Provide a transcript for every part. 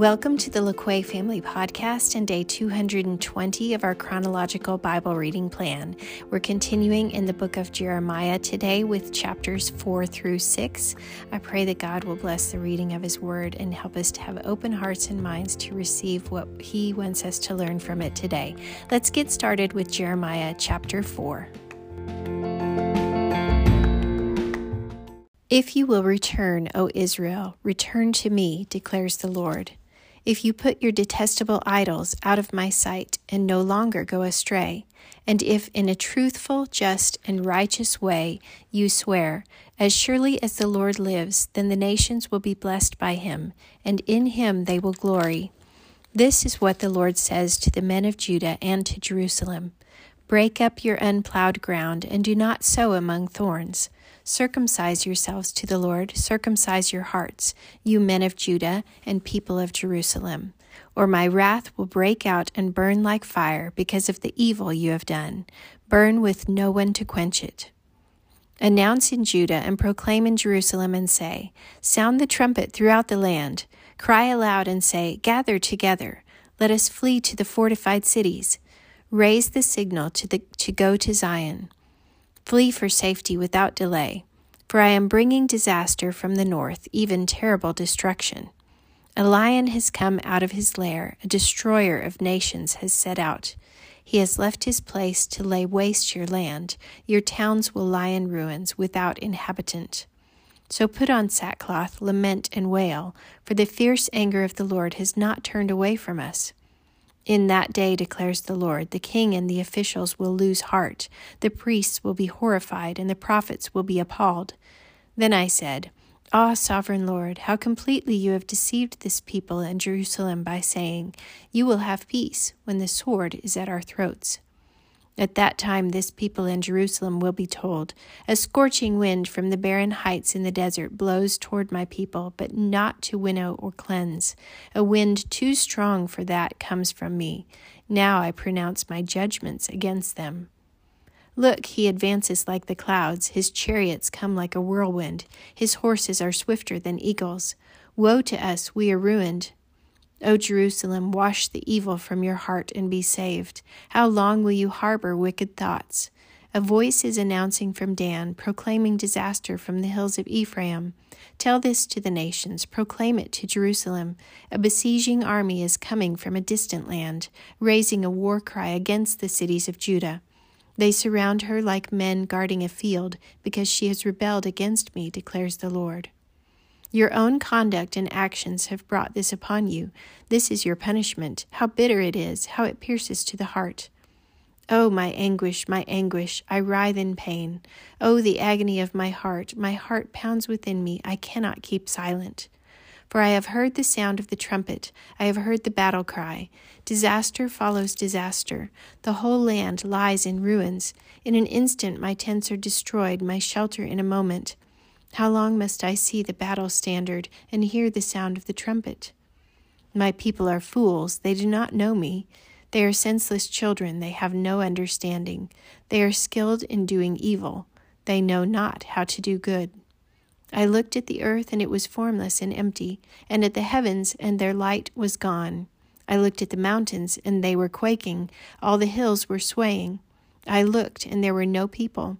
Welcome to the LaQuay Family Podcast and day 220 of our chronological Bible reading plan. We're continuing in the book of Jeremiah today with chapters 4 through 6. I pray that God will bless the reading of His Word and help us to have open hearts and minds to receive what He wants us to learn from it today. Let's get started with Jeremiah chapter 4. If you will return, O Israel, return to me, declares the Lord. If you put your detestable idols out of my sight and no longer go astray, and if in a truthful, just, and righteous way you swear, As surely as the Lord lives, then the nations will be blessed by him, and in him they will glory. This is what the Lord says to the men of Judah and to Jerusalem Break up your unplowed ground, and do not sow among thorns. Circumcise yourselves to the Lord, circumcise your hearts, you men of Judah and people of Jerusalem. Or my wrath will break out and burn like fire because of the evil you have done. Burn with no one to quench it. Announce in Judah and proclaim in Jerusalem and say, Sound the trumpet throughout the land. Cry aloud and say, Gather together. Let us flee to the fortified cities. Raise the signal to, the, to go to Zion. Flee for safety without delay, for I am bringing disaster from the north, even terrible destruction. A lion has come out of his lair, a destroyer of nations has set out. He has left his place to lay waste your land. Your towns will lie in ruins without inhabitant. So put on sackcloth, lament, and wail, for the fierce anger of the Lord has not turned away from us. In that day, declares the Lord, the king and the officials will lose heart, the priests will be horrified, and the prophets will be appalled. Then I said, Ah, sovereign Lord, how completely you have deceived this people and Jerusalem by saying, You will have peace, when the sword is at our throats. At that time, this people in Jerusalem will be told, A scorching wind from the barren heights in the desert blows toward my people, but not to winnow or cleanse. A wind too strong for that comes from me. Now I pronounce my judgments against them. Look, he advances like the clouds, his chariots come like a whirlwind, his horses are swifter than eagles. Woe to us, we are ruined. O Jerusalem, wash the evil from your heart and be saved. How long will you harbor wicked thoughts? A voice is announcing from Dan, proclaiming disaster from the hills of Ephraim. Tell this to the nations, proclaim it to Jerusalem. A besieging army is coming from a distant land, raising a war cry against the cities of Judah. They surround her like men guarding a field, because she has rebelled against me, declares the Lord. Your own conduct and actions have brought this upon you. This is your punishment. How bitter it is, how it pierces to the heart. Oh, my anguish, my anguish, I writhe in pain. Oh, the agony of my heart, my heart pounds within me, I cannot keep silent. For I have heard the sound of the trumpet, I have heard the battle cry. Disaster follows disaster. The whole land lies in ruins. In an instant my tents are destroyed, my shelter in a moment. How long must I see the battle standard and hear the sound of the trumpet? My people are fools, they do not know me. They are senseless children, they have no understanding. They are skilled in doing evil, they know not how to do good. I looked at the earth, and it was formless and empty, and at the heavens, and their light was gone. I looked at the mountains, and they were quaking, all the hills were swaying. I looked, and there were no people.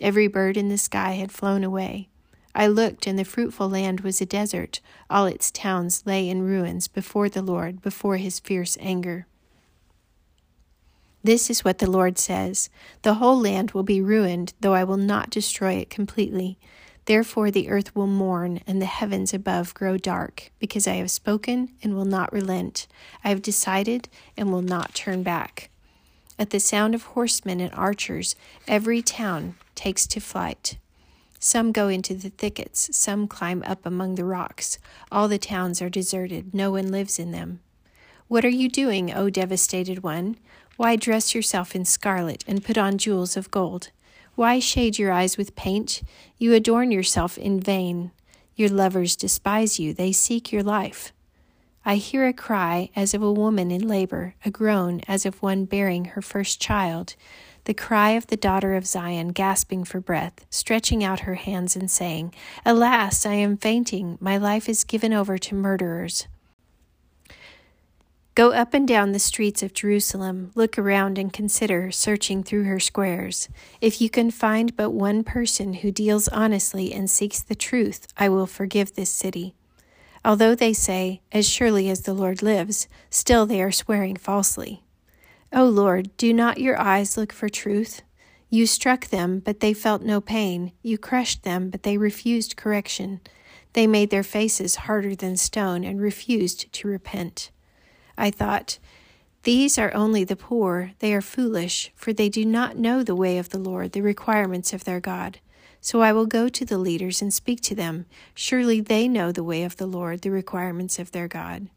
Every bird in the sky had flown away. I looked, and the fruitful land was a desert. All its towns lay in ruins before the Lord, before his fierce anger. This is what the Lord says The whole land will be ruined, though I will not destroy it completely. Therefore the earth will mourn, and the heavens above grow dark, because I have spoken and will not relent. I have decided and will not turn back. At the sound of horsemen and archers, every town takes to flight. Some go into the thickets, some climb up among the rocks. All the towns are deserted, no one lives in them. What are you doing, O devastated one? Why dress yourself in scarlet and put on jewels of gold? Why shade your eyes with paint? You adorn yourself in vain. Your lovers despise you, they seek your life. I hear a cry as of a woman in labor, a groan as of one bearing her first child the cry of the daughter of Zion, gasping for breath, stretching out her hands and saying, Alas, I am fainting, my life is given over to murderers. Go up and down the streets of Jerusalem, look around and consider, searching through her squares. If you can find but one person who deals honestly and seeks the truth, I will forgive this city. Although they say, As surely as the Lord lives, still they are swearing falsely. O Lord, do not your eyes look for truth? You struck them, but they felt no pain. You crushed them, but they refused correction. They made their faces harder than stone and refused to repent. I thought, These are only the poor, they are foolish, for they do not know the way of the Lord, the requirements of their God. So I will go to the leaders and speak to them. Surely they know the way of the Lord, the requirements of their God.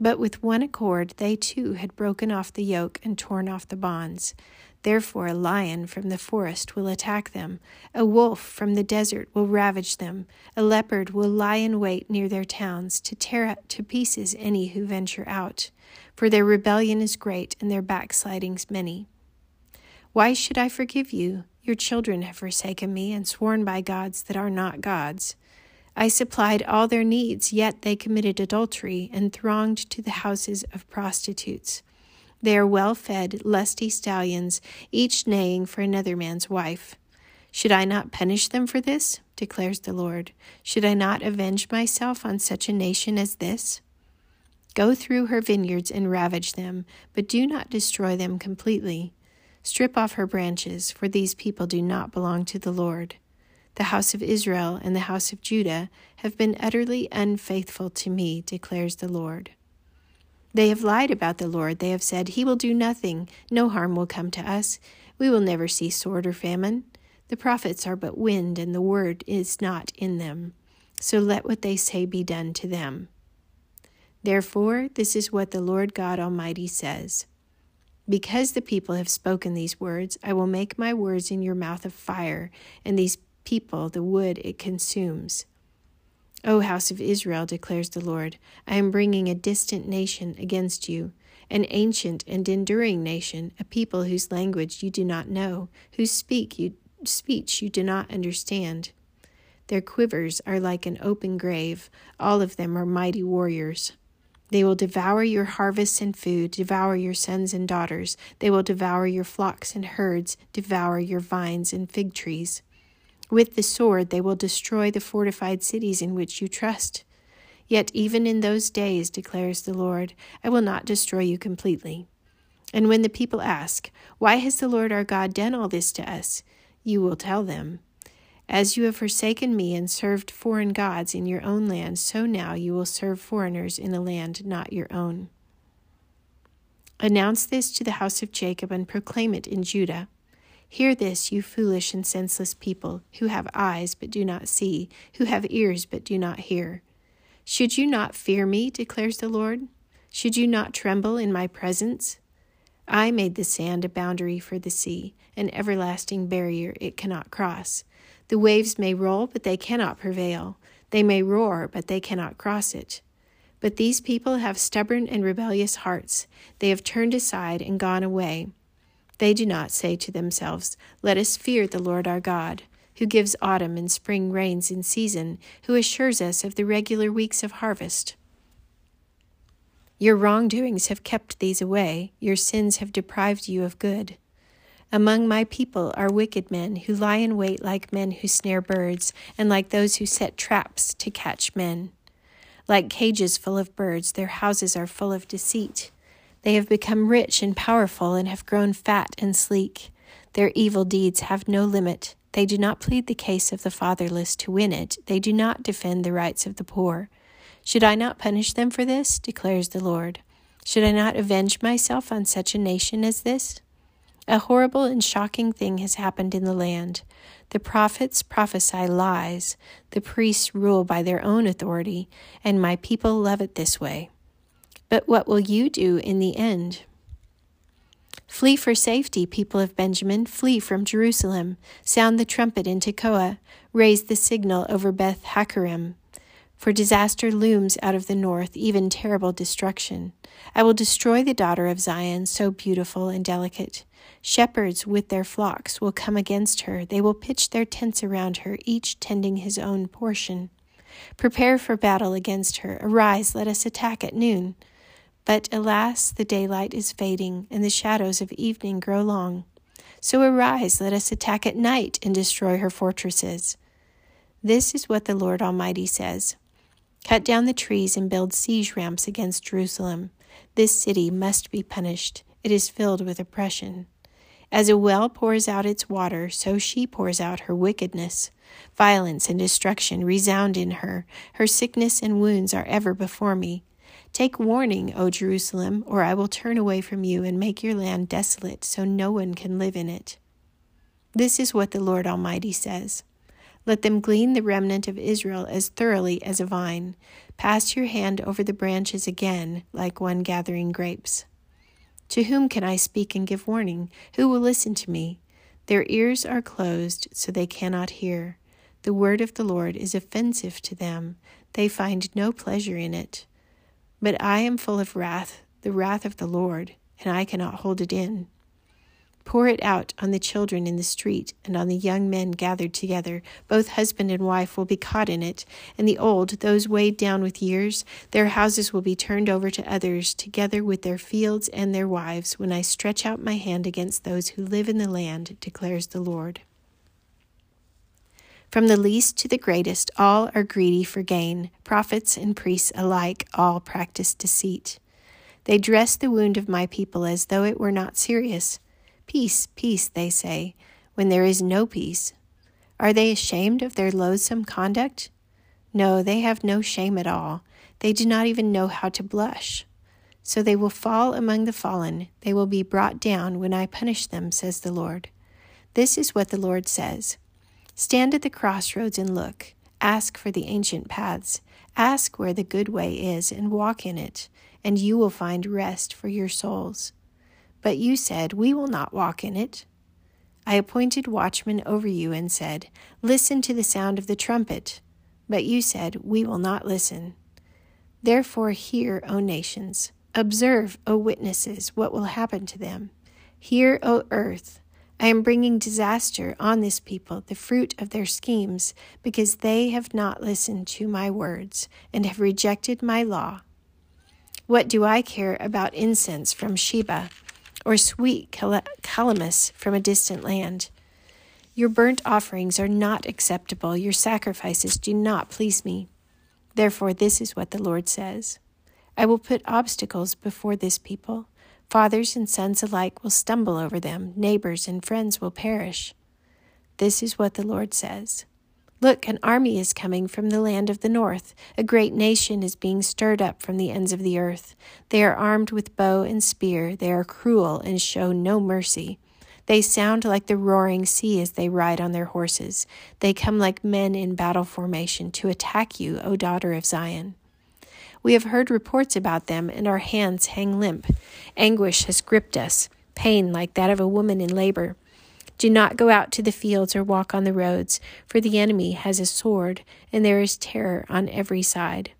But with one accord they too had broken off the yoke and torn off the bonds. Therefore, a lion from the forest will attack them, a wolf from the desert will ravage them, a leopard will lie in wait near their towns to tear to pieces any who venture out. For their rebellion is great and their backslidings many. Why should I forgive you? Your children have forsaken me and sworn by gods that are not gods. I supplied all their needs, yet they committed adultery and thronged to the houses of prostitutes. They are well fed, lusty stallions, each neighing for another man's wife. Should I not punish them for this? declares the Lord. Should I not avenge myself on such a nation as this? Go through her vineyards and ravage them, but do not destroy them completely. Strip off her branches, for these people do not belong to the Lord. The house of Israel and the house of Judah have been utterly unfaithful to me, declares the Lord. They have lied about the Lord. They have said, He will do nothing. No harm will come to us. We will never see sword or famine. The prophets are but wind, and the word is not in them. So let what they say be done to them. Therefore, this is what the Lord God Almighty says Because the people have spoken these words, I will make my words in your mouth of fire, and these people the wood it consumes. O house of Israel, declares the Lord, I am bringing a distant nation against you, an ancient and enduring nation, a people whose language you do not know, whose speak you, speech you do not understand. Their quivers are like an open grave, all of them are mighty warriors. They will devour your harvests and food, devour your sons and daughters. They will devour your flocks and herds, devour your vines and fig trees. With the sword they will destroy the fortified cities in which you trust. Yet even in those days, declares the Lord, I will not destroy you completely. And when the people ask, Why has the Lord our God done all this to us? you will tell them, As you have forsaken me and served foreign gods in your own land, so now you will serve foreigners in a land not your own. Announce this to the house of Jacob and proclaim it in Judah. Hear this, you foolish and senseless people, who have eyes but do not see, who have ears but do not hear. Should you not fear me, declares the Lord? Should you not tremble in my presence? I made the sand a boundary for the sea, an everlasting barrier it cannot cross. The waves may roll, but they cannot prevail. They may roar, but they cannot cross it. But these people have stubborn and rebellious hearts. They have turned aside and gone away. They do not say to themselves, Let us fear the Lord our God, who gives autumn and spring rains in season, who assures us of the regular weeks of harvest. Your wrongdoings have kept these away, your sins have deprived you of good. Among my people are wicked men who lie in wait like men who snare birds, and like those who set traps to catch men. Like cages full of birds, their houses are full of deceit. They have become rich and powerful and have grown fat and sleek. Their evil deeds have no limit. They do not plead the case of the fatherless to win it. They do not defend the rights of the poor. Should I not punish them for this? declares the Lord. Should I not avenge myself on such a nation as this? A horrible and shocking thing has happened in the land. The prophets prophesy lies, the priests rule by their own authority, and my people love it this way. But what will you do in the end? Flee for safety, people of Benjamin. Flee from Jerusalem. Sound the trumpet in Tekoa. Raise the signal over Beth Hakkerem. For disaster looms out of the north, even terrible destruction. I will destroy the daughter of Zion, so beautiful and delicate. Shepherds with their flocks will come against her. They will pitch their tents around her, each tending his own portion. Prepare for battle against her. Arise, let us attack at noon. But alas, the daylight is fading, and the shadows of evening grow long. So arise, let us attack at night and destroy her fortresses. This is what the Lord Almighty says Cut down the trees and build siege ramps against Jerusalem. This city must be punished. It is filled with oppression. As a well pours out its water, so she pours out her wickedness. Violence and destruction resound in her. Her sickness and wounds are ever before me. Take warning, O Jerusalem, or I will turn away from you and make your land desolate, so no one can live in it. This is what the Lord Almighty says. Let them glean the remnant of Israel as thoroughly as a vine. Pass your hand over the branches again, like one gathering grapes. To whom can I speak and give warning? Who will listen to me? Their ears are closed, so they cannot hear. The word of the Lord is offensive to them. They find no pleasure in it. But I am full of wrath, the wrath of the Lord, and I cannot hold it in. Pour it out on the children in the street and on the young men gathered together. Both husband and wife will be caught in it, and the old, those weighed down with years, their houses will be turned over to others, together with their fields and their wives, when I stretch out my hand against those who live in the land, declares the Lord. From the least to the greatest, all are greedy for gain. Prophets and priests alike, all practice deceit. They dress the wound of my people as though it were not serious. Peace, peace, they say, when there is no peace. Are they ashamed of their loathsome conduct? No, they have no shame at all. They do not even know how to blush. So they will fall among the fallen. They will be brought down when I punish them, says the Lord. This is what the Lord says Stand at the crossroads and look. Ask for the ancient paths. Ask where the good way is and walk in it, and you will find rest for your souls. But you said, We will not walk in it. I appointed watchmen over you and said, Listen to the sound of the trumpet. But you said, We will not listen. Therefore, hear, O nations. Observe, O witnesses, what will happen to them. Hear, O earth. I am bringing disaster on this people, the fruit of their schemes, because they have not listened to my words and have rejected my law. What do I care about incense from Sheba? or sweet calamus from a distant land. Your burnt offerings are not acceptable, your sacrifices do not please me. Therefore, this is what the Lord says I will put obstacles before this people. Fathers and sons alike will stumble over them, neighbors and friends will perish. This is what the Lord says. Look, an army is coming from the land of the north. A great nation is being stirred up from the ends of the earth. They are armed with bow and spear. They are cruel and show no mercy. They sound like the roaring sea as they ride on their horses. They come like men in battle formation to attack you, O daughter of Zion. We have heard reports about them, and our hands hang limp. Anguish has gripped us, pain like that of a woman in labor. Do not go out to the fields or walk on the roads, for the enemy has a sword, and there is terror on every side.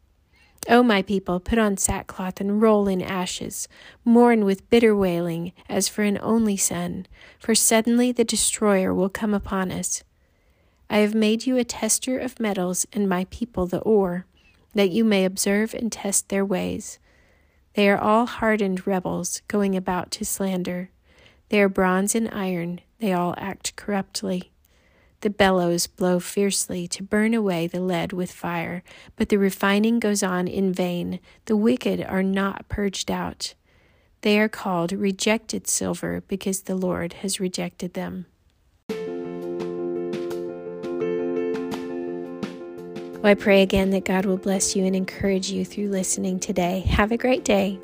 O my people, put on sackcloth and roll in ashes. Mourn with bitter wailing, as for an only son, for suddenly the destroyer will come upon us. I have made you a tester of metals, and my people the ore, that you may observe and test their ways. They are all hardened rebels, going about to slander. They are bronze and iron, they all act corruptly. The bellows blow fiercely to burn away the lead with fire, but the refining goes on in vain. The wicked are not purged out. They are called rejected silver because the Lord has rejected them. Well, I pray again that God will bless you and encourage you through listening today. Have a great day.